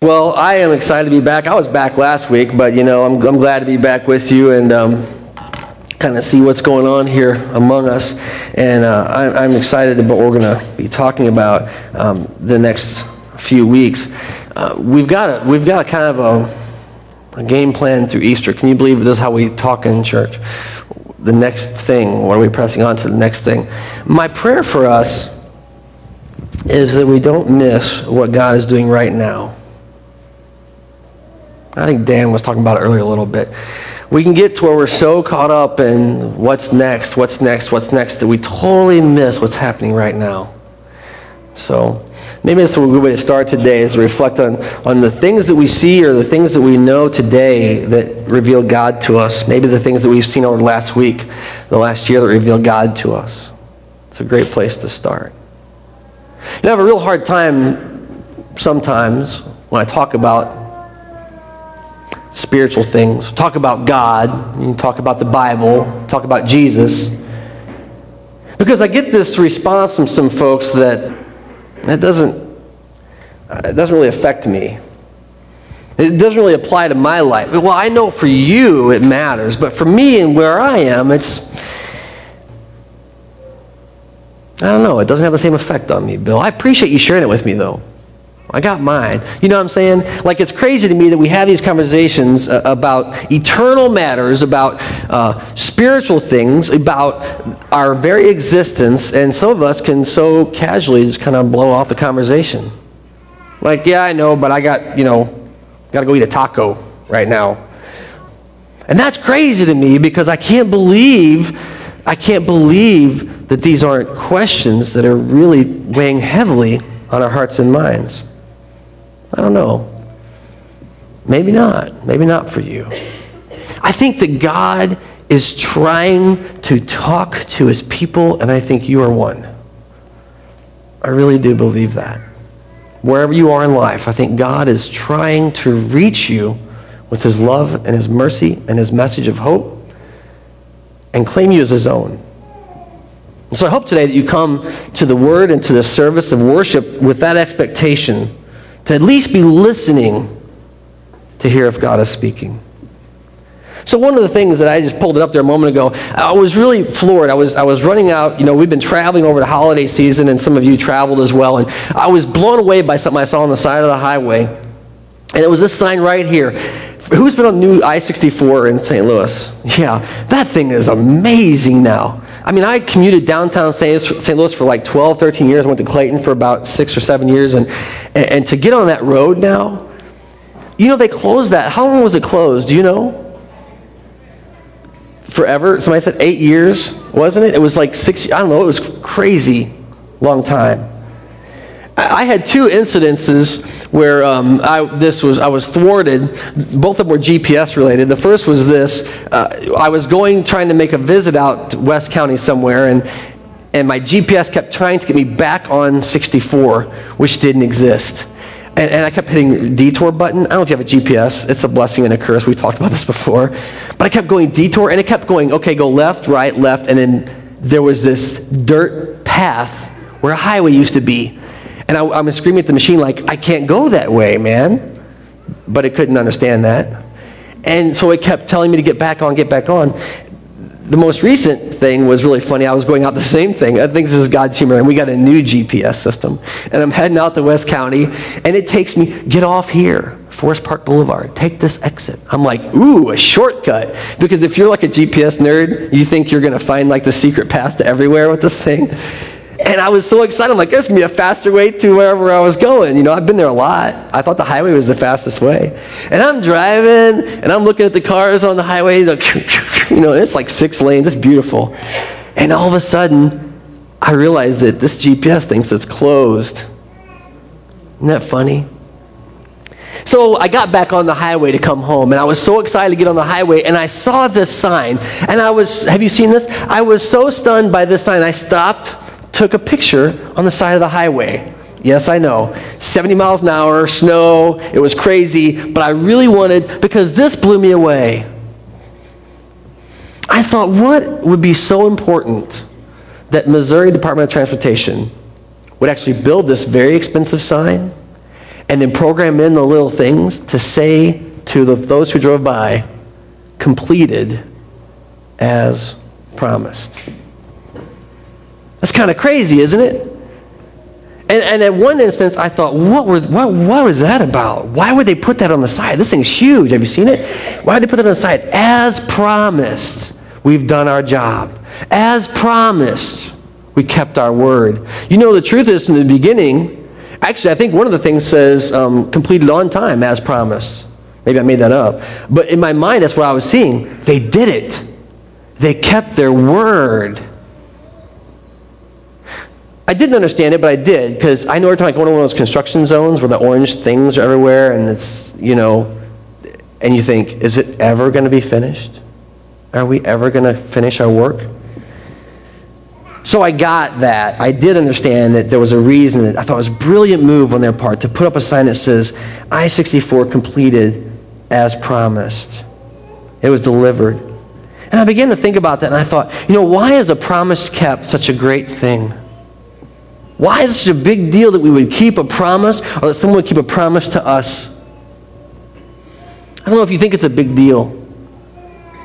Well, I am excited to be back. I was back last week, but you know, I'm, I'm glad to be back with you and um, kind of see what's going on here among us. And uh, I, I'm excited about what we're going to be talking about um, the next few weeks. Uh, we've got a, we've got kind of a, a game plan through Easter. Can you believe this is how we talk in church? The next thing, what are we pressing on to the next thing? My prayer for us is that we don't miss what God is doing right now. I think Dan was talking about it earlier a little bit. We can get to where we're so caught up in what's next, what's next, what's next, that we totally miss what's happening right now. So maybe that's a good way to start today is to reflect on, on the things that we see or the things that we know today that reveal God to us. Maybe the things that we've seen over the last week, the last year that reveal God to us. It's a great place to start. You know, I have a real hard time sometimes when I talk about spiritual things, talk about God, you talk about the Bible, talk about Jesus. Because I get this response from some folks that that doesn't uh, it doesn't really affect me. It doesn't really apply to my life. Well, I know for you it matters, but for me and where I am, it's I don't know, it doesn't have the same effect on me, Bill. I appreciate you sharing it with me though. I got mine. You know what I'm saying? Like, it's crazy to me that we have these conversations uh, about eternal matters, about uh, spiritual things, about our very existence, and some of us can so casually just kind of blow off the conversation. Like, yeah, I know, but I got, you know, got to go eat a taco right now. And that's crazy to me because I can't believe, I can't believe that these aren't questions that are really weighing heavily on our hearts and minds. I don't know. Maybe not. Maybe not for you. I think that God is trying to talk to his people, and I think you are one. I really do believe that. Wherever you are in life, I think God is trying to reach you with his love and his mercy and his message of hope and claim you as his own. So I hope today that you come to the word and to the service of worship with that expectation to at least be listening to hear if God is speaking. So one of the things that I just pulled it up there a moment ago, I was really floored. I was I was running out. You know, we've been traveling over the holiday season, and some of you traveled as well. And I was blown away by something I saw on the side of the highway, and it was this sign right here. Who's been on new I-64 in St. Louis? Yeah, that thing is amazing now. I mean, I commuted downtown St. Louis for like 12, 13 years. I went to Clayton for about six or seven years. And, and, to get on that road now, you know, they closed that. How long was it closed? Do you know? Forever? Somebody said eight years, wasn't it? It was like six, I don't know, it was crazy long time. I had two incidences where um, I, this was, I was thwarted. Both of them were GPS related. The first was this uh, I was going, trying to make a visit out to West County somewhere, and, and my GPS kept trying to get me back on 64, which didn't exist. And, and I kept hitting detour button. I don't know if you have a GPS. It's a blessing and a curse. We've talked about this before. But I kept going detour, and it kept going, okay, go left, right, left, and then there was this dirt path where a highway used to be and I, I was screaming at the machine, like, I can't go that way, man. But it couldn't understand that. And so it kept telling me to get back on, get back on. The most recent thing was really funny. I was going out the same thing. I think this is God's humor. And we got a new GPS system. And I'm heading out to West County. And it takes me, get off here. Forest Park Boulevard. Take this exit. I'm like, ooh, a shortcut. Because if you're like a GPS nerd, you think you're going to find like the secret path to everywhere with this thing. And I was so excited. I'm like, this is going to be a faster way to wherever I was going. You know, I've been there a lot. I thought the highway was the fastest way. And I'm driving, and I'm looking at the cars on the highway. You know, it's like six lanes. It's beautiful. And all of a sudden, I realized that this GPS thinks it's closed. Isn't that funny? So I got back on the highway to come home, and I was so excited to get on the highway, and I saw this sign, and I was, have you seen this? I was so stunned by this sign, I stopped took a picture on the side of the highway. Yes, I know. 70 miles an hour, snow, it was crazy, but I really wanted, because this blew me away. I thought, what would be so important that Missouri Department of Transportation would actually build this very expensive sign and then program in the little things to say to the, those who drove by, completed as promised. That's kind of crazy, isn't it? And, and at one instance, I thought, what, were, what, what was that about? Why would they put that on the side? This thing's huge. Have you seen it? Why did they put that on the side? As promised, we've done our job. As promised, we kept our word. You know, the truth is, from the beginning, actually, I think one of the things says um, completed on time, as promised. Maybe I made that up. But in my mind, that's what I was seeing. They did it, they kept their word. I didn't understand it, but I did because I know every time I go like one of those construction zones where the orange things are everywhere, and it's you know, and you think, is it ever going to be finished? Are we ever going to finish our work? So I got that. I did understand that there was a reason. That I thought it was a brilliant move on their part to put up a sign that says I 64 completed as promised. It was delivered. And I began to think about that, and I thought, you know, why is a promise kept such a great thing? Why is it such a big deal that we would keep a promise or that someone would keep a promise to us? I don't know if you think it's a big deal.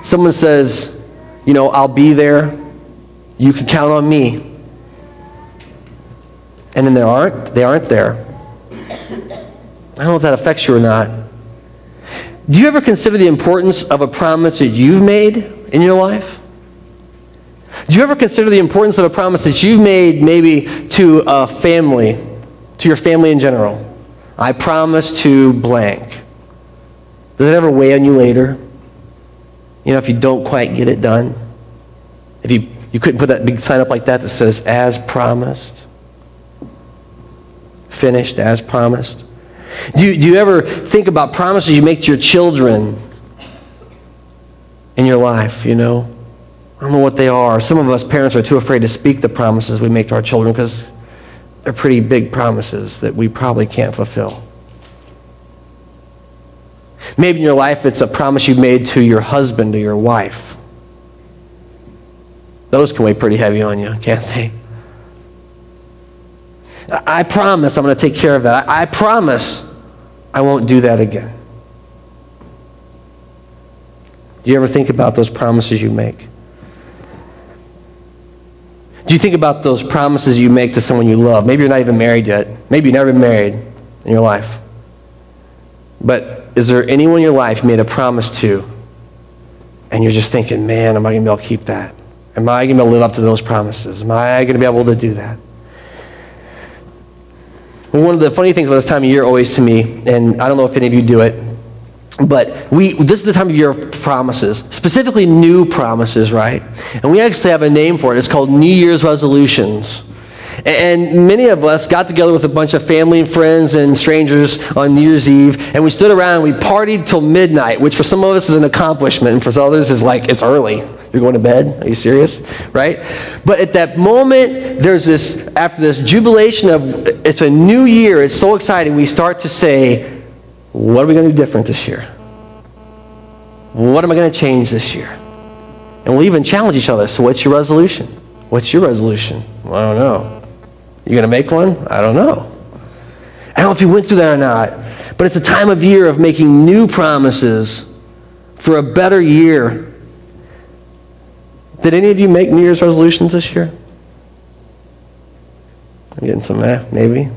Someone says, you know, I'll be there. You can count on me. And then they aren't, they aren't there. I don't know if that affects you or not. Do you ever consider the importance of a promise that you've made in your life? Do you ever consider the importance of a promise that you've made maybe to a family, to your family in general? I promise to blank. Does it ever weigh on you later? You know, if you don't quite get it done? If you, you couldn't put that big sign up like that that says, as promised? Finished as promised? Do you, do you ever think about promises you make to your children in your life, you know? I don't know what they are. Some of us parents are too afraid to speak the promises we make to our children because they're pretty big promises that we probably can't fulfill. Maybe in your life it's a promise you made to your husband or your wife. Those can weigh pretty heavy on you, can't they? I promise I'm going to take care of that. I promise I won't do that again. Do you ever think about those promises you make? Do you think about those promises you make to someone you love? Maybe you're not even married yet. Maybe you've never been married in your life. But is there anyone in your life you made a promise to, and you're just thinking, man, am I going to be able to keep that? Am I going to be able to live up to those promises? Am I going to be able to do that? One of the funny things about this time of year always to me, and I don't know if any of you do it, but we, this is the time of year of promises, specifically new promises, right? And we actually have a name for it. It's called New Year's resolutions. And many of us got together with a bunch of family and friends and strangers on New Year's Eve, and we stood around and we partied till midnight, which for some of us is an accomplishment, and for others is like, it's early. You're going to bed? Are you serious? Right? But at that moment, there's this, after this jubilation of it's a new year, it's so exciting, we start to say, what are we going to do different this year? What am I going to change this year? And we'll even challenge each other. So, what's your resolution? What's your resolution? I don't know. You're going to make one? I don't know. I don't know if you went through that or not, but it's a time of year of making new promises for a better year. Did any of you make New Year's resolutions this year? I'm getting some, eh, maybe.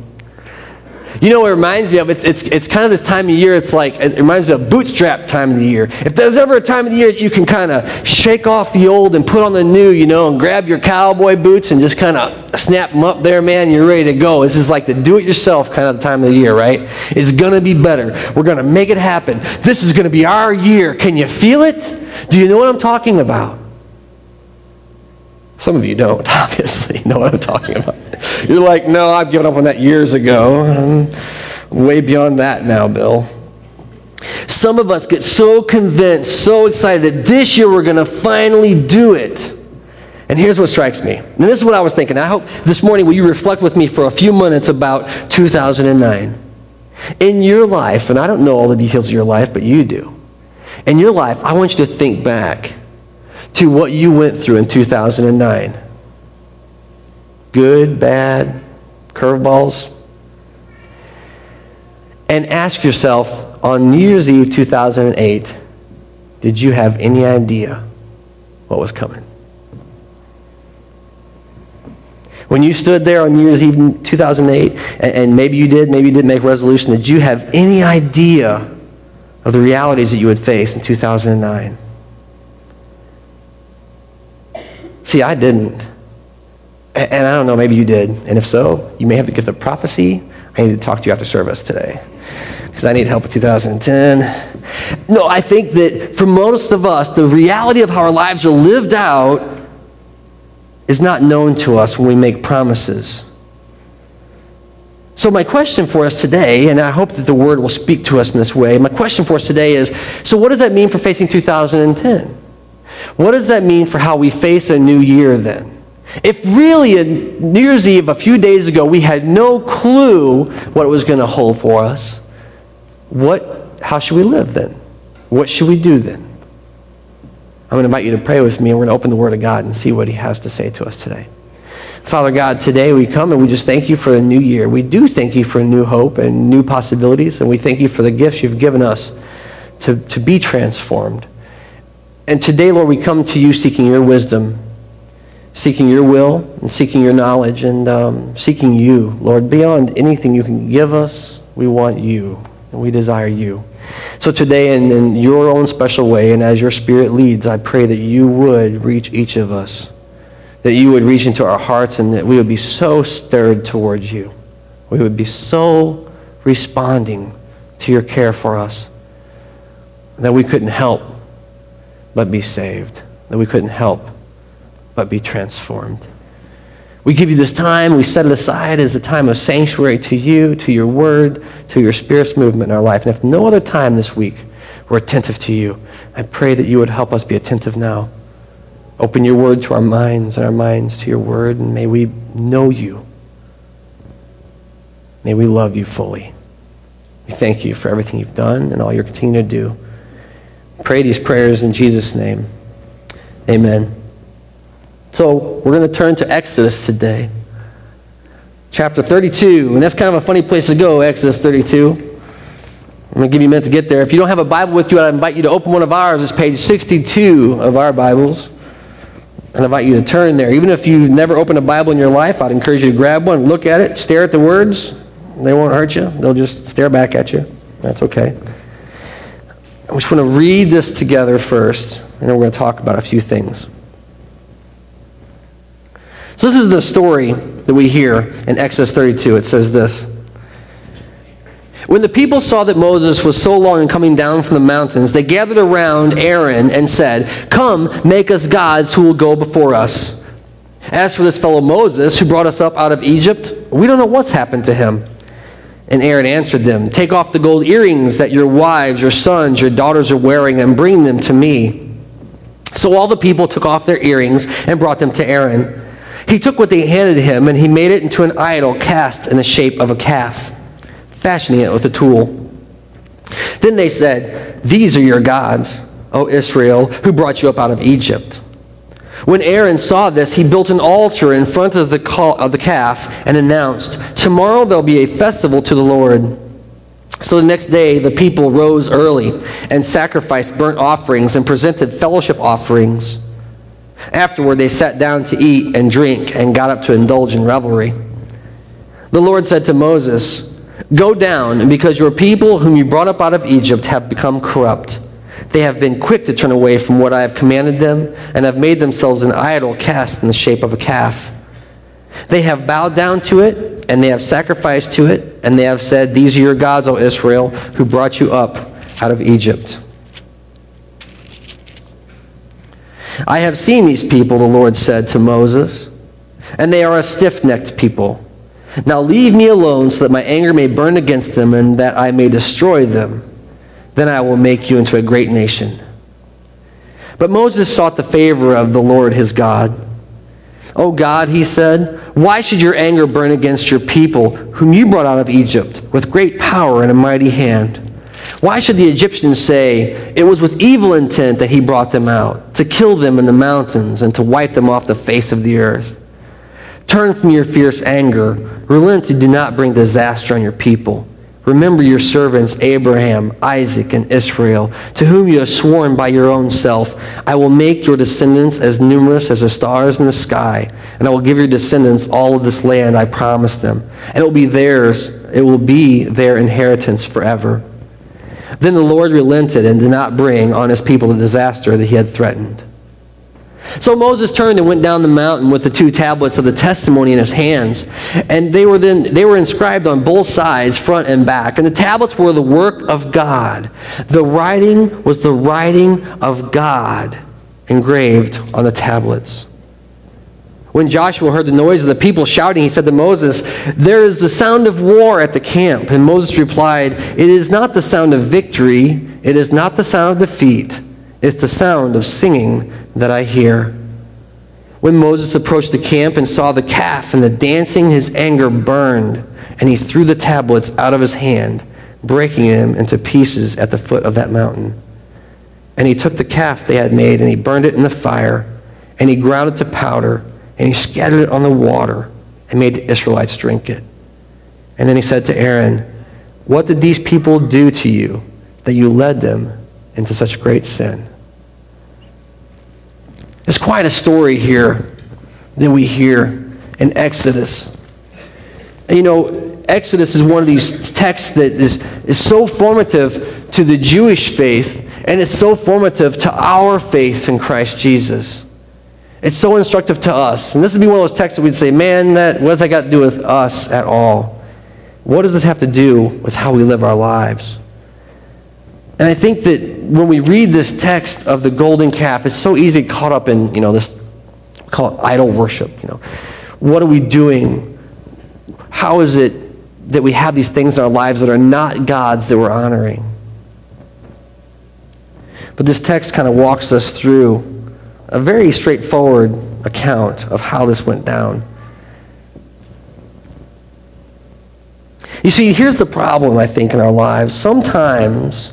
You know what it reminds me of? It's, it's, it's kind of this time of year, it's like, it reminds me of bootstrap time of the year. If there's ever a time of the year you can kind of shake off the old and put on the new, you know, and grab your cowboy boots and just kind of snap them up there, man, you're ready to go. This is like the do it yourself kind of time of the year, right? It's going to be better. We're going to make it happen. This is going to be our year. Can you feel it? Do you know what I'm talking about? Some of you don't, obviously, know what I'm talking about. You're like, no, I've given up on that years ago. I'm way beyond that now, Bill. Some of us get so convinced, so excited that this year we're going to finally do it. And here's what strikes me. And this is what I was thinking. I hope this morning will you reflect with me for a few minutes about 2009. In your life, and I don't know all the details of your life, but you do. In your life, I want you to think back to what you went through in 2009. Good, bad, curveballs. and ask yourself on New Year's Eve 2008, did you have any idea what was coming? When you stood there on New Year's Eve 2008, and maybe you did, maybe you didn't make a resolution, did you have any idea of the realities that you would face in 2009? See, I didn't. And I don't know, maybe you did. And if so, you may have the gift of prophecy. I need to talk to you after service today because I need help with 2010. No, I think that for most of us, the reality of how our lives are lived out is not known to us when we make promises. So, my question for us today, and I hope that the word will speak to us in this way, my question for us today is so, what does that mean for facing 2010? What does that mean for how we face a new year then? If really in New Year's Eve a few days ago we had no clue what it was going to hold for us, what, how should we live then? What should we do then? I'm going to invite you to pray with me, and we're going to open the Word of God and see what He has to say to us today. Father God, today we come and we just thank you for a new year. We do thank you for a new hope and new possibilities, and we thank you for the gifts you've given us to, to be transformed. And today, Lord, we come to you seeking your wisdom, seeking your will, and seeking your knowledge, and um, seeking you, Lord. Beyond anything you can give us, we want you, and we desire you. So today, in, in your own special way, and as your Spirit leads, I pray that you would reach each of us, that you would reach into our hearts, and that we would be so stirred towards you. We would be so responding to your care for us that we couldn't help but be saved, that we couldn't help but be transformed. We give you this time, we set it aside as a time of sanctuary to you, to your word, to your spirit's movement in our life. And if no other time this week we're attentive to you, I pray that you would help us be attentive now. Open your word to our minds and our minds to your word, and may we know you. May we love you fully. We thank you for everything you've done and all you're continuing to do. Pray these prayers in Jesus' name. Amen. So we're going to turn to Exodus today. Chapter 32. And that's kind of a funny place to go, Exodus 32. I'm going to give you a minute to get there. If you don't have a Bible with you, I invite you to open one of ours. It's page 62 of our Bibles. And I invite you to turn there. Even if you've never opened a Bible in your life, I'd encourage you to grab one, look at it, stare at the words. They won't hurt you. They'll just stare back at you. That's okay. I just want to read this together first, and then we're going to talk about a few things. So, this is the story that we hear in Exodus 32. It says this When the people saw that Moses was so long in coming down from the mountains, they gathered around Aaron and said, Come, make us gods who will go before us. As for this fellow Moses, who brought us up out of Egypt, we don't know what's happened to him. And Aaron answered them, Take off the gold earrings that your wives, your sons, your daughters are wearing, and bring them to me. So all the people took off their earrings and brought them to Aaron. He took what they handed him, and he made it into an idol cast in the shape of a calf, fashioning it with a tool. Then they said, These are your gods, O Israel, who brought you up out of Egypt. When Aaron saw this, he built an altar in front of the, calf and announced, Tomorrow there'll be a festival to the Lord. So the next day, the people rose early and sacrificed burnt offerings and presented fellowship offerings. Afterward, they sat down to eat and drink and got up to indulge in revelry. The Lord said to Moses, Go down, because your people whom you brought up out of Egypt have become corrupt. They have been quick to turn away from what I have commanded them, and have made themselves an idol cast in the shape of a calf. They have bowed down to it, and they have sacrificed to it, and they have said, These are your gods, O Israel, who brought you up out of Egypt. I have seen these people, the Lord said to Moses, and they are a stiff necked people. Now leave me alone so that my anger may burn against them and that I may destroy them. Then I will make you into a great nation. But Moses sought the favor of the Lord his God. O God, he said, why should your anger burn against your people, whom you brought out of Egypt, with great power and a mighty hand? Why should the Egyptians say, It was with evil intent that he brought them out, to kill them in the mountains and to wipe them off the face of the earth? Turn from your fierce anger, relent and do not bring disaster on your people. Remember your servants, Abraham, Isaac, and Israel, to whom you have sworn by your own self, I will make your descendants as numerous as the stars in the sky, and I will give your descendants all of this land I promised them, and it will be theirs, it will be their inheritance forever. Then the Lord relented and did not bring on his people the disaster that he had threatened. So Moses turned and went down the mountain with the two tablets of the testimony in his hands. And they were then they were inscribed on both sides, front and back. And the tablets were the work of God. The writing was the writing of God engraved on the tablets. When Joshua heard the noise of the people shouting, he said to Moses, There is the sound of war at the camp. And Moses replied, It is not the sound of victory, it is not the sound of defeat, it's the sound of singing that I hear. When Moses approached the camp and saw the calf and the dancing, his anger burned, and he threw the tablets out of his hand, breaking them into pieces at the foot of that mountain. And he took the calf they had made, and he burned it in the fire, and he ground it to powder, and he scattered it on the water, and made the Israelites drink it. And then he said to Aaron, What did these people do to you that you led them into such great sin? There's quite a story here that we hear in Exodus. And you know, Exodus is one of these texts that is, is so formative to the Jewish faith, and it's so formative to our faith in Christ Jesus. It's so instructive to us. And this would be one of those texts that we'd say, man, that, what does that got to do with us at all? What does this have to do with how we live our lives? And I think that when we read this text of the golden calf, it's so easy caught up in, you know, this, call it idol worship, you know. What are we doing? How is it that we have these things in our lives that are not God's that we're honoring? But this text kind of walks us through a very straightforward account of how this went down. You see, here's the problem, I think, in our lives. Sometimes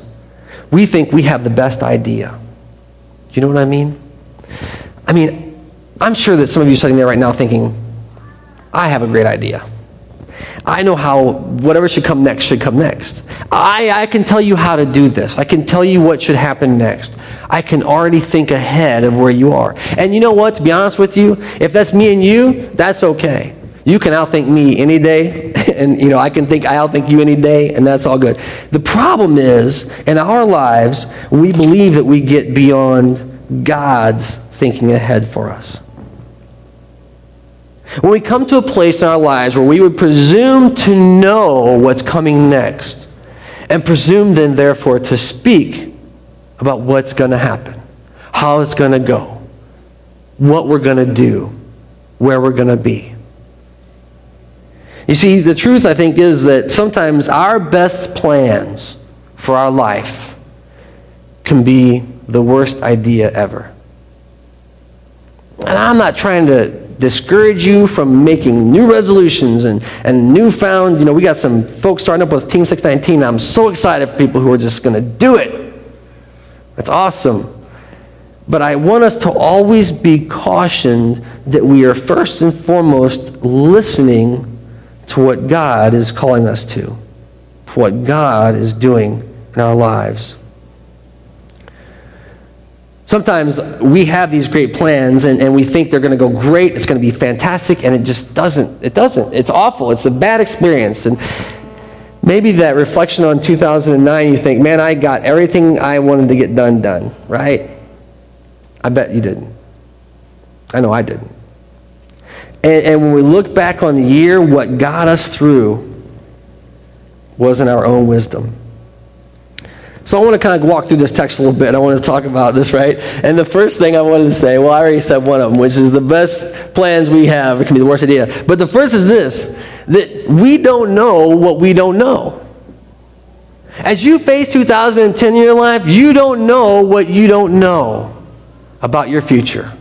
we think we have the best idea. You know what I mean? I mean, I'm sure that some of you sitting there right now thinking, I have a great idea. I know how whatever should come next should come next. I, I can tell you how to do this. I can tell you what should happen next. I can already think ahead of where you are. And you know what? To be honest with you, if that's me and you, that's okay. You can outthink me any day, and you know I can think I outthink you any day, and that's all good. The problem is, in our lives, we believe that we get beyond God's thinking ahead for us. When we come to a place in our lives where we would presume to know what's coming next, and presume then, therefore, to speak about what's going to happen, how it's going to go, what we're going to do, where we're going to be. You see, the truth, I think, is that sometimes our best plans for our life can be the worst idea ever. And I'm not trying to discourage you from making new resolutions and, and newfound, you know, we got some folks starting up with Team 619. I'm so excited for people who are just going to do it. That's awesome. But I want us to always be cautioned that we are first and foremost listening to what God is calling us to, to what God is doing in our lives. Sometimes we have these great plans and, and we think they're going to go great, it's going to be fantastic, and it just doesn't. It doesn't. It's awful. It's a bad experience. And maybe that reflection on 2009, you think, man, I got everything I wanted to get done, done, right? I bet you didn't. I know I didn't. And, and when we look back on the year, what got us through wasn't our own wisdom. So I want to kind of walk through this text a little bit. I want to talk about this, right? And the first thing I wanted to say, well, I already said one of them, which is the best plans we have. It can be the worst idea. But the first is this that we don't know what we don't know. As you face 2010 in your life, you don't know what you don't know about your future.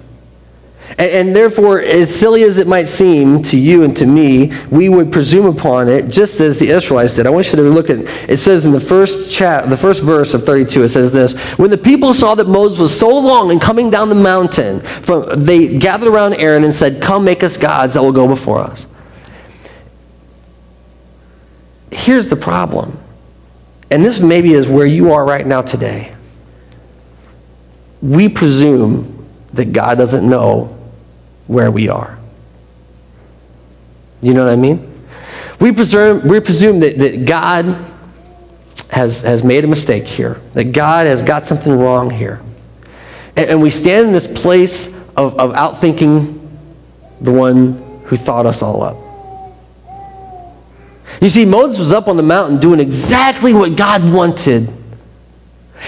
And, and, therefore, as silly as it might seem to you and to me, we would presume upon it just as the Israelites did. I want you to look at it says in the first chat, the first verse of 32, it says this When the people saw that Moses was so long in coming down the mountain, from, they gathered around Aaron and said, Come make us gods that will go before us. Here's the problem and this maybe is where you are right now today. We presume that God doesn't know where we are. You know what I mean? We presume, we presume that, that God has, has made a mistake here, that God has got something wrong here. And, and we stand in this place of, of outthinking the one who thought us all up. You see, Moses was up on the mountain doing exactly what God wanted.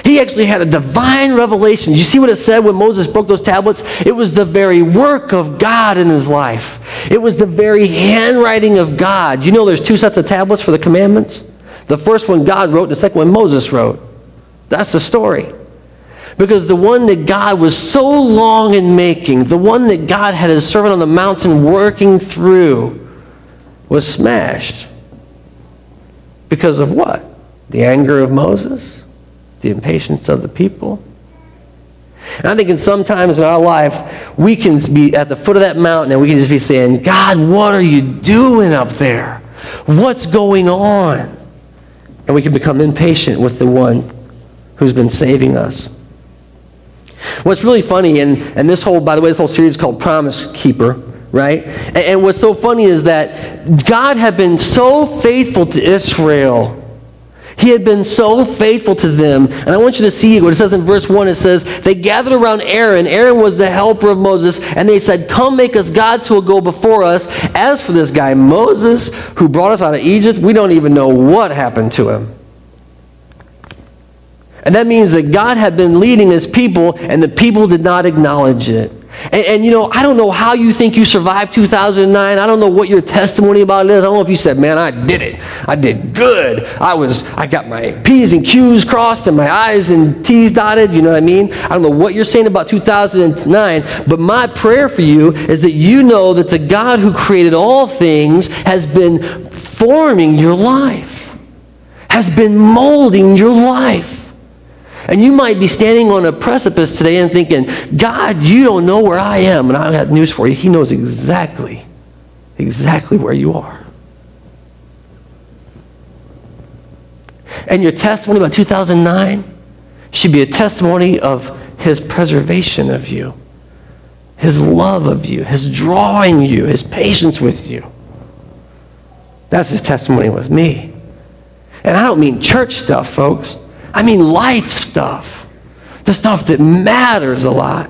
He actually had a divine revelation. You see what it said when Moses broke those tablets? It was the very work of God in his life. It was the very handwriting of God. You know there's two sets of tablets for the commandments? The first one God wrote, the second one Moses wrote. That's the story. Because the one that God was so long in making, the one that God had his servant on the mountain working through, was smashed. Because of what? The anger of Moses? The impatience of the people? And I think in sometimes in our life, we can be at the foot of that mountain and we can just be saying, God, what are you doing up there? What's going on? And we can become impatient with the one who's been saving us. What's really funny, and, and this whole, by the way, this whole series is called Promise Keeper, right? And, and what's so funny is that God had been so faithful to Israel. He had been so faithful to them. And I want you to see what it says in verse 1. It says, They gathered around Aaron. Aaron was the helper of Moses. And they said, Come make us gods who will go before us. As for this guy, Moses, who brought us out of Egypt, we don't even know what happened to him. And that means that God had been leading his people, and the people did not acknowledge it. And, and, you know, I don't know how you think you survived 2009. I don't know what your testimony about it is. I don't know if you said, man, I did it. I did good. I was, I got my P's and Q's crossed and my I's and T's dotted. You know what I mean? I don't know what you're saying about 2009, but my prayer for you is that you know that the God who created all things has been forming your life, has been molding your life. And you might be standing on a precipice today and thinking, God, you don't know where I am. And I've got news for you. He knows exactly, exactly where you are. And your testimony about 2009 should be a testimony of His preservation of you, His love of you, His drawing you, His patience with you. That's His testimony with me. And I don't mean church stuff, folks. I mean life stuff, the stuff that matters a lot.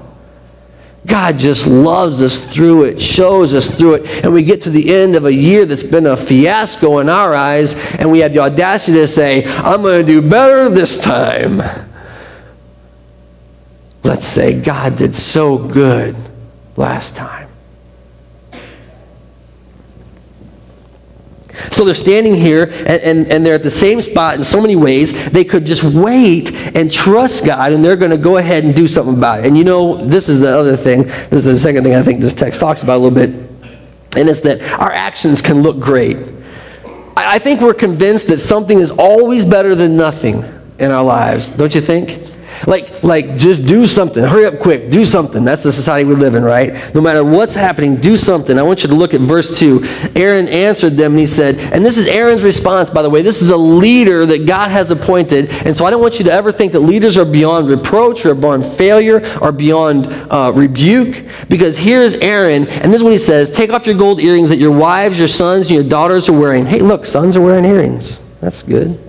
God just loves us through it, shows us through it, and we get to the end of a year that's been a fiasco in our eyes, and we have the audacity to say, I'm going to do better this time. Let's say God did so good last time. So they're standing here and, and, and, they're at the same spot in so many ways. They could just wait and trust God and they're going to go ahead and do something about it. And you know, this is the other thing. This is the second thing I think this text talks about a little bit. And it's that our actions can look great. I, I think we're convinced that something is always better than nothing in our lives. Don't you think? Like, like, just do something. Hurry up quick. Do something. That's the society we live in, right? No matter what's happening, do something. I want you to look at verse 2. Aaron answered them and he said, and this is Aaron's response, by the way. This is a leader that God has appointed. And so I don't want you to ever think that leaders are beyond reproach or beyond failure or beyond uh, rebuke. Because here's Aaron, and this is what he says Take off your gold earrings that your wives, your sons, and your daughters are wearing. Hey, look, sons are wearing earrings. That's good.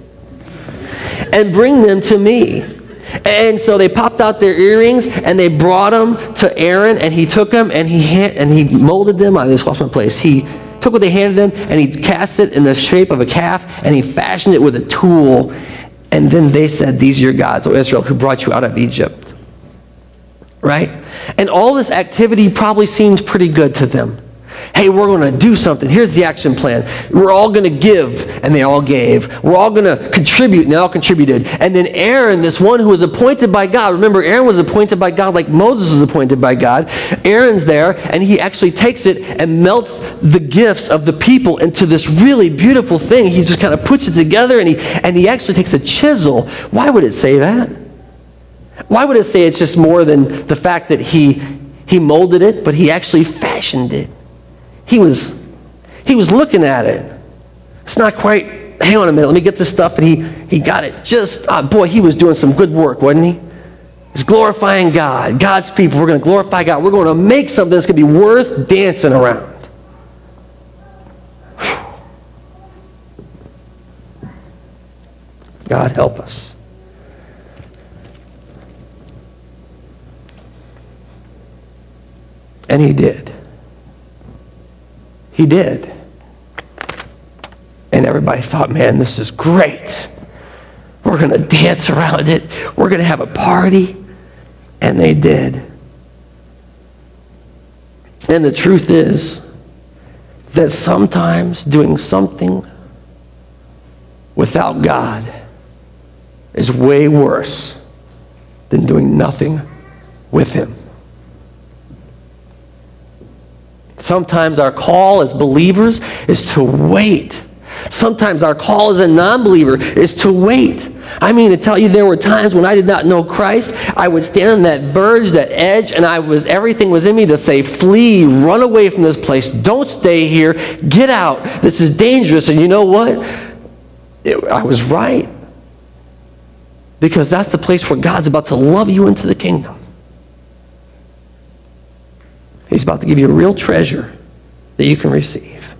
And bring them to me. And so they popped out their earrings and they brought them to Aaron and he took them and he, hand, and he molded them. I just lost my place. He took what they handed him and he cast it in the shape of a calf and he fashioned it with a tool. And then they said, These are your gods, O Israel, who brought you out of Egypt. Right? And all this activity probably seemed pretty good to them. Hey, we're going to do something. Here's the action plan. We're all going to give, and they all gave. We're all going to contribute, and they all contributed. And then Aaron, this one who was appointed by God, remember, Aaron was appointed by God like Moses was appointed by God. Aaron's there, and he actually takes it and melts the gifts of the people into this really beautiful thing. He just kind of puts it together, and he, and he actually takes a chisel. Why would it say that? Why would it say it's just more than the fact that he, he molded it, but he actually fashioned it? He was, he was looking at it. It's not quite hang on a minute, let me get this stuff. And he, he got it just, uh, boy, he was doing some good work, wasn't he? He's glorifying God, God's people. We're going to glorify God. We're going to make something that's going to be worth dancing around. God help us. And he did. He did. And everybody thought, man, this is great. We're going to dance around it. We're going to have a party. And they did. And the truth is that sometimes doing something without God is way worse than doing nothing with Him. Sometimes our call as believers is to wait. Sometimes our call as a non believer is to wait. I mean, to tell you, there were times when I did not know Christ. I would stand on that verge, that edge, and I was everything was in me to say, "Flee, run away from this place. Don't stay here. Get out. This is dangerous." And you know what? It, I was right because that's the place where God's about to love you into the kingdom. He's about to give you a real treasure that you can receive.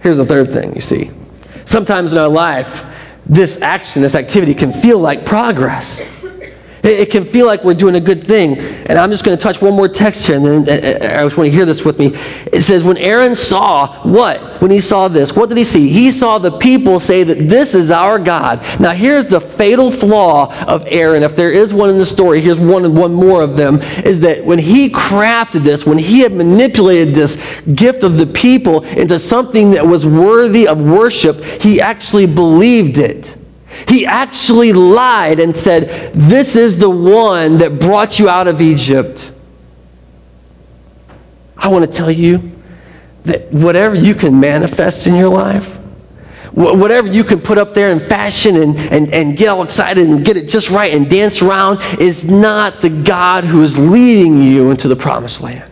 Here's the third thing you see. Sometimes in our life, this action, this activity can feel like progress. It, can feel like we're doing a good thing. And I'm just going to touch one more text here, and then uh, uh, I just want to hear this with me. It says, When Aaron saw what? When he saw this, what did he see? He saw the people say that this is our God. Now, here's the fatal flaw of Aaron. If there is one in the story, here's one and one more of them is that when he crafted this, when he had manipulated this gift of the people into something that was worthy of worship, he actually believed it. He actually lied and said, This is the one that brought you out of Egypt. I want to tell you that whatever you can manifest in your life, whatever you can put up there in fashion and, and, and get all excited and get it just right and dance around, is not the God who is leading you into the promised land.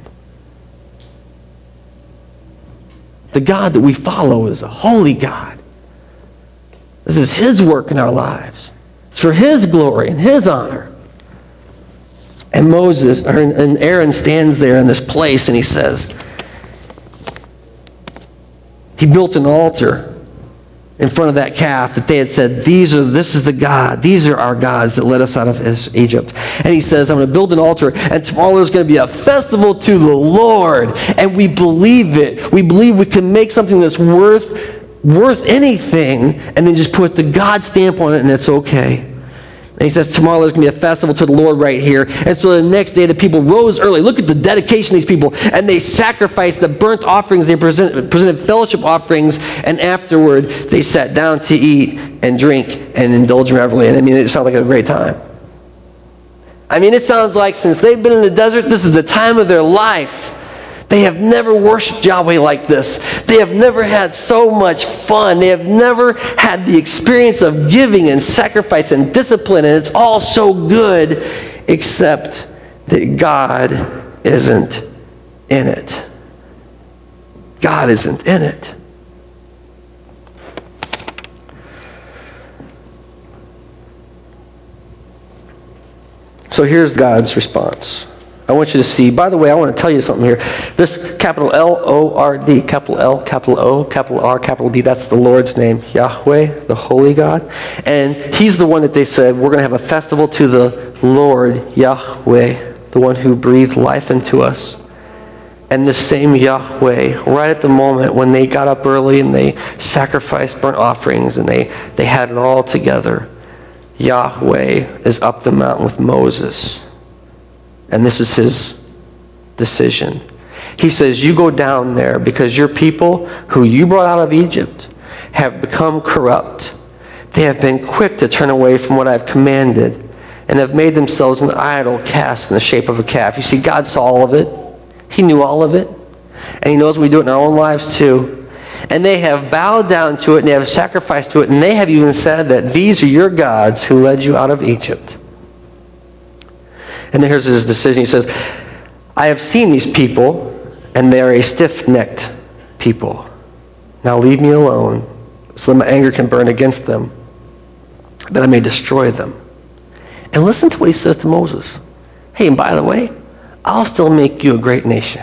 The God that we follow is a holy God this is His work in our lives. It's for His glory and His honor. And Moses, or, and Aaron stands there in this place and he says, He built an altar in front of that calf that they had said, These are this is the God, these are our gods that led us out of Egypt. And he says, I'm going to build an altar, and tomorrow there's going to be a festival to the Lord. And we believe it. We believe we can make something that's worth worth anything and then just put the God stamp on it and it's okay. And he says, Tomorrow there's going to be a festival to the Lord right here. And so the next day the people rose early. Look at the dedication of these people. And they sacrificed the burnt offerings, they presented, presented fellowship offerings, and afterward they sat down to eat and drink and indulge in revelry. And I mean, it sounded like a great time. I mean, it sounds like since they've been in the desert, this is the time of their life. They have never worshiped Yahweh like this. They have never had so much fun. They have never had the experience of giving and sacrifice and discipline, and it's all so good, except that God isn't in it. God isn't in it. So here's God's response. I want you to see. By the way, I want to tell you something here. This capital L O R D, capital L, capital O, capital R, capital D, that's the Lord's name, Yahweh, the Holy God. And He's the one that they said, we're going to have a festival to the Lord, Yahweh, the one who breathed life into us. And the same Yahweh, right at the moment when they got up early and they sacrificed burnt offerings and they, they had it all together, Yahweh is up the mountain with Moses and this is his decision. He says, You go down there because your people who you brought out of Egypt have become corrupt. They have been quick to turn away from what I've commanded and have made themselves an idol cast in the shape of a calf. You see, God saw all of it, He knew all of it, and He knows we do it in our own lives too. And they have bowed down to it and they have sacrificed to it, and they have even said that these are your gods who led you out of Egypt. And then here's his decision. He says, I have seen these people, and they are a stiff necked people. Now leave me alone, so that my anger can burn against them, that I may destroy them. And listen to what he says to Moses. Hey, and by the way, I'll still make you a great nation.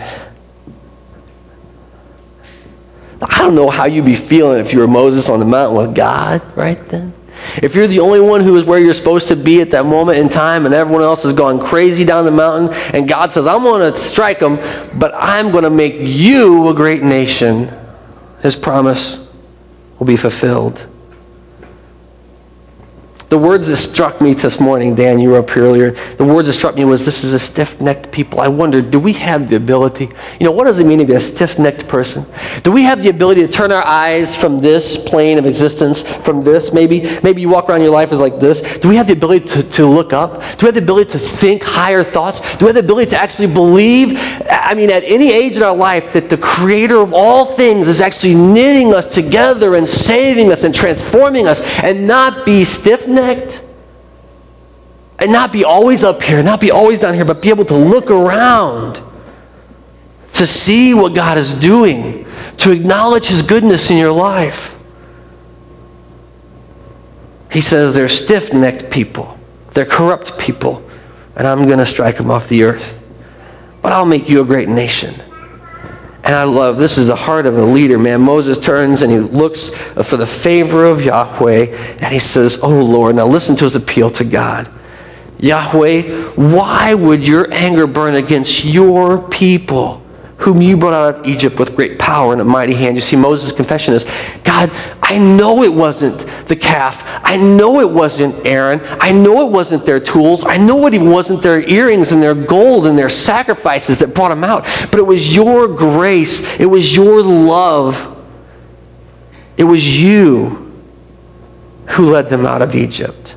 I don't know how you'd be feeling if you were Moses on the mountain with God right then. If you're the only one who is where you're supposed to be at that moment in time and everyone else is going crazy down the mountain and God says, I'm going to strike them, but I'm going to make you a great nation, his promise will be fulfilled. The words that struck me this morning, Dan, you were up here earlier. The words that struck me was, this is a stiff-necked people. I wonder, do we have the ability? You know, what does it mean to be a stiff-necked person? Do we have the ability to turn our eyes from this plane of existence, from this maybe? Maybe you walk around your life as like this. Do we have the ability to, to look up? Do we have the ability to think higher thoughts? Do we have the ability to actually believe, I mean, at any age in our life, that the creator of all things is actually knitting us together and saving us and transforming us and not be stiff-necked? Connect and not be always up here, not be always down here, but be able to look around to see what God is doing, to acknowledge His goodness in your life. He says they're stiff necked people, they're corrupt people, and I'm going to strike them off the earth. But I'll make you a great nation. And I love this is the heart of a leader, man. Moses turns and he looks for the favor of Yahweh and he says, Oh Lord, now listen to his appeal to God. Yahweh, why would your anger burn against your people? Whom you brought out of Egypt with great power and a mighty hand. You see, Moses' confession is God, I know it wasn't the calf. I know it wasn't Aaron. I know it wasn't their tools. I know it even wasn't their earrings and their gold and their sacrifices that brought them out. But it was your grace, it was your love, it was you who led them out of Egypt.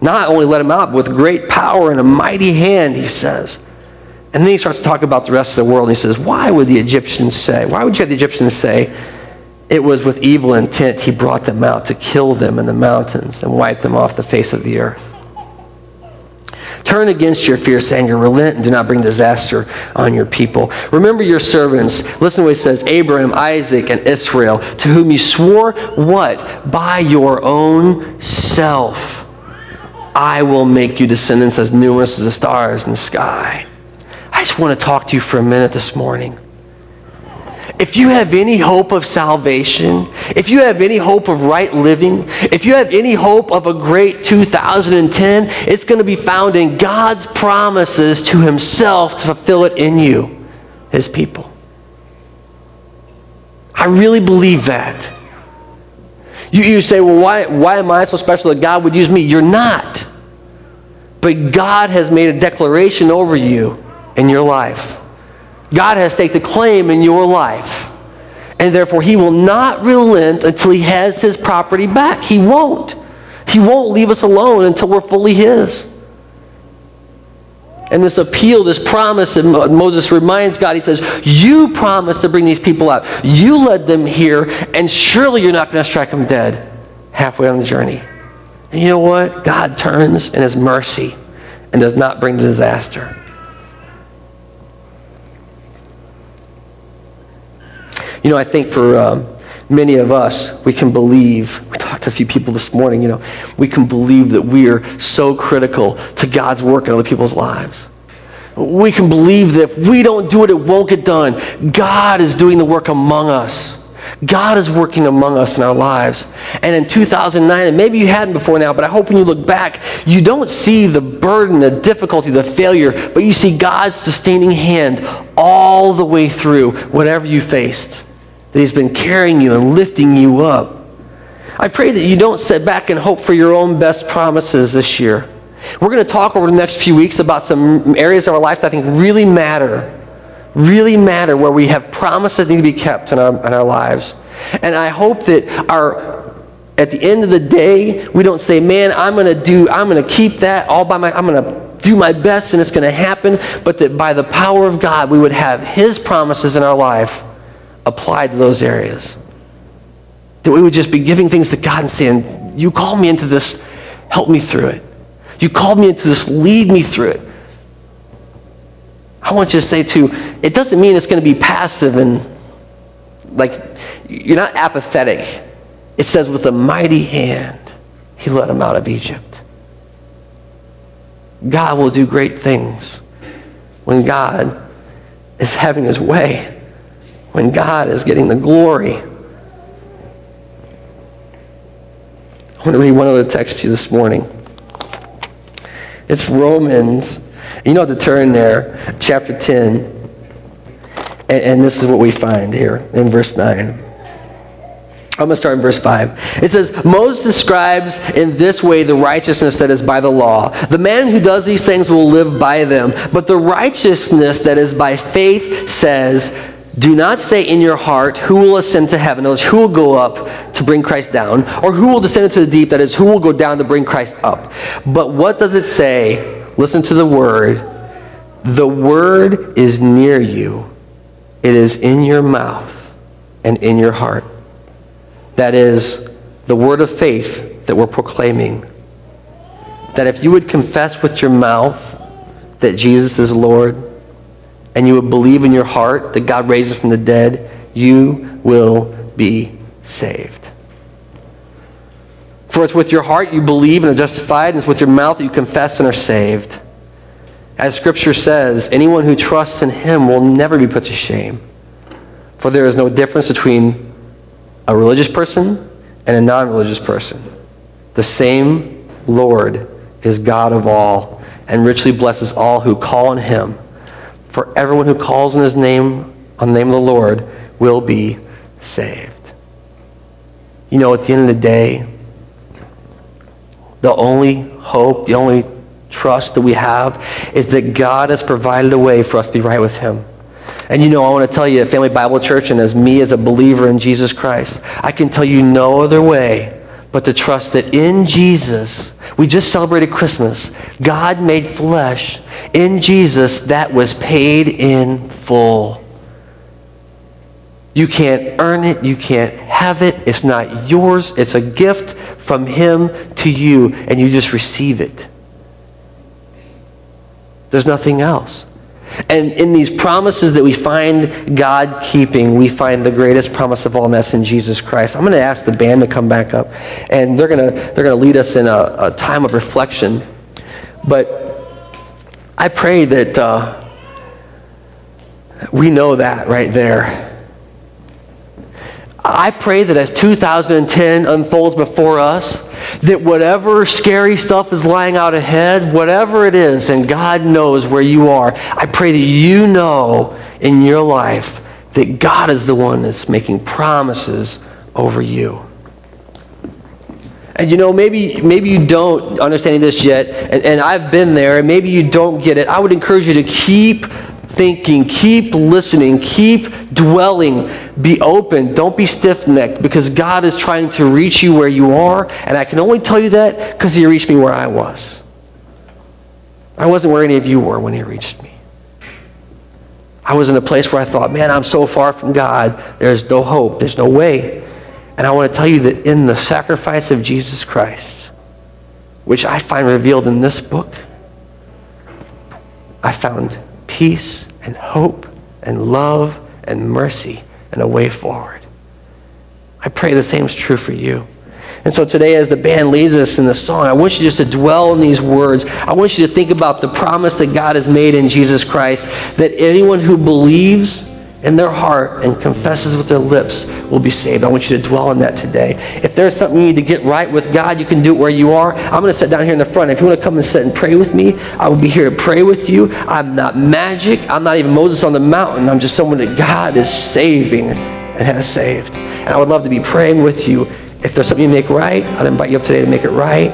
Not only led them out, but with great power and a mighty hand, he says. And then he starts to talk about the rest of the world. And he says, Why would the Egyptians say, why would you have the Egyptians say, it was with evil intent he brought them out to kill them in the mountains and wipe them off the face of the earth? Turn against your fierce anger, relent, and do not bring disaster on your people. Remember your servants. Listen to what he says Abraham, Isaac, and Israel, to whom you swore what? By your own self. I will make you descendants as numerous as the stars in the sky. I just want to talk to you for a minute this morning. If you have any hope of salvation, if you have any hope of right living, if you have any hope of a great 2010, it's going to be found in God's promises to Himself to fulfill it in you, His people. I really believe that. You, you say, well, why, why am I so special that God would use me? You're not. But God has made a declaration over you in your life. God has staked a claim in your life. And therefore, He will not relent until He has His property back. He won't. He won't leave us alone until we're fully His. And this appeal, this promise, and Moses reminds God, he says, You promised to bring these people out. You led them here, and surely you're not going to strike them dead halfway on the journey. And you know what? God turns in his mercy and does not bring disaster. You know, I think for um, many of us, we can believe, we talked to a few people this morning, you know, we can believe that we are so critical to God's work in other people's lives. We can believe that if we don't do it, it won't get done. God is doing the work among us. God is working among us in our lives. And in 2009, and maybe you hadn't before now, but I hope when you look back, you don't see the burden, the difficulty, the failure, but you see God's sustaining hand all the way through whatever you faced that He's been carrying you and lifting you up. I pray that you don't sit back and hope for your own best promises this year. We're going to talk over the next few weeks about some areas of our life that I think really matter, really matter, where we have promises that need to be kept in our, in our lives. And I hope that our, at the end of the day, we don't say, man, I'm going to do, I'm going to keep that all by my, I'm going to do my best and it's going to happen, but that by the power of God, we would have His promises in our life applied to those areas. That we would just be giving things to God and saying, You called me into this, help me through it. You called me into this, lead me through it. I want you to say, too, it doesn't mean it's going to be passive and like you're not apathetic. It says, with a mighty hand, he led them out of Egypt. God will do great things when God is having his way, when God is getting the glory. I want to read one other text to you this morning. It's Romans. You know the turn there, chapter 10. And, and this is what we find here in verse 9. I'm going to start in verse 5. It says, Moses describes in this way the righteousness that is by the law. The man who does these things will live by them. But the righteousness that is by faith says, Do not say in your heart, Who will ascend to heaven? Or who will go up to bring Christ down? Or who will descend into the deep? That is, who will go down to bring Christ up? But what does it say? Listen to the word. The word is near you, it is in your mouth and in your heart. That is the word of faith that we're proclaiming. That if you would confess with your mouth that Jesus is Lord, and you would believe in your heart that God raises from the dead, you will be saved. For it's with your heart you believe and are justified, and it's with your mouth that you confess and are saved. As Scripture says, anyone who trusts in him will never be put to shame. For there is no difference between a religious person and a non religious person. The same Lord is God of all and richly blesses all who call on him. For everyone who calls on his name, on the name of the Lord, will be saved. You know, at the end of the day, the only hope, the only trust that we have is that God has provided a way for us to be right with him. And you know, I want to tell you, at Family Bible Church, and as me as a believer in Jesus Christ, I can tell you no other way but to trust that in Jesus, we just celebrated Christmas. God made flesh. In Jesus, that was paid in full. You can't earn it. You can't have it. It's not yours. It's a gift from Him to you, and you just receive it. There's nothing else. And in these promises that we find God keeping, we find the greatest promise of all, and that's in Jesus Christ. I'm going to ask the band to come back up, and they're going to, they're going to lead us in a, a time of reflection. But I pray that uh, we know that right there. I pray that as 2010 unfolds before us, that whatever scary stuff is lying out ahead, whatever it is, and God knows where you are, I pray that you know in your life that God is the one that's making promises over you. And you know, maybe, maybe you don't understand this yet, and, and I've been there, and maybe you don't get it. I would encourage you to keep thinking, keep listening, keep dwelling, be open, don't be stiff necked because God is trying to reach you where you are. And I can only tell you that because He reached me where I was. I wasn't where any of you were when He reached me. I was in a place where I thought, man, I'm so far from God, there's no hope, there's no way. And I want to tell you that in the sacrifice of Jesus Christ, which I find revealed in this book, I found peace and hope and love and mercy and a way forward. I pray the same is true for you. And so today, as the band leads us in the song, I want you just to dwell in these words. I want you to think about the promise that God has made in Jesus Christ that anyone who believes in their heart and confesses with their lips will be saved. I want you to dwell on that today. If there's something you need to get right with God, you can do it where you are. I'm going to sit down here in the front. If you want to come and sit and pray with me, I will be here to pray with you. I'm not magic. I'm not even Moses on the mountain. I'm just someone that God is saving and has saved. And I would love to be praying with you. If there's something you make right, I'd invite you up today to make it right.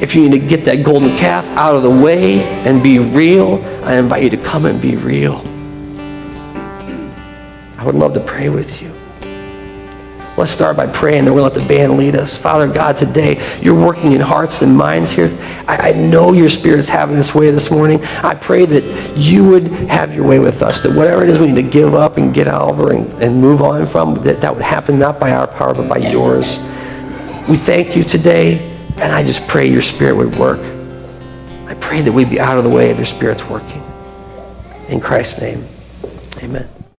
If you need to get that golden calf out of the way and be real, I invite you to come and be real. I would love to pray with you. Let's start by praying, and we'll let the band lead us. Father God, today you're working in hearts and minds here. I, I, know your Spirit's having this way this morning. I pray that you would have your way with us, that whatever it is we need to give up and get over and, and move on from, that that would happen not by our power, but by yours. We thank you today, and I just pray your Spirit would work. I pray that we'd be out of the way of your Spirit's working. In Christ's name, amen.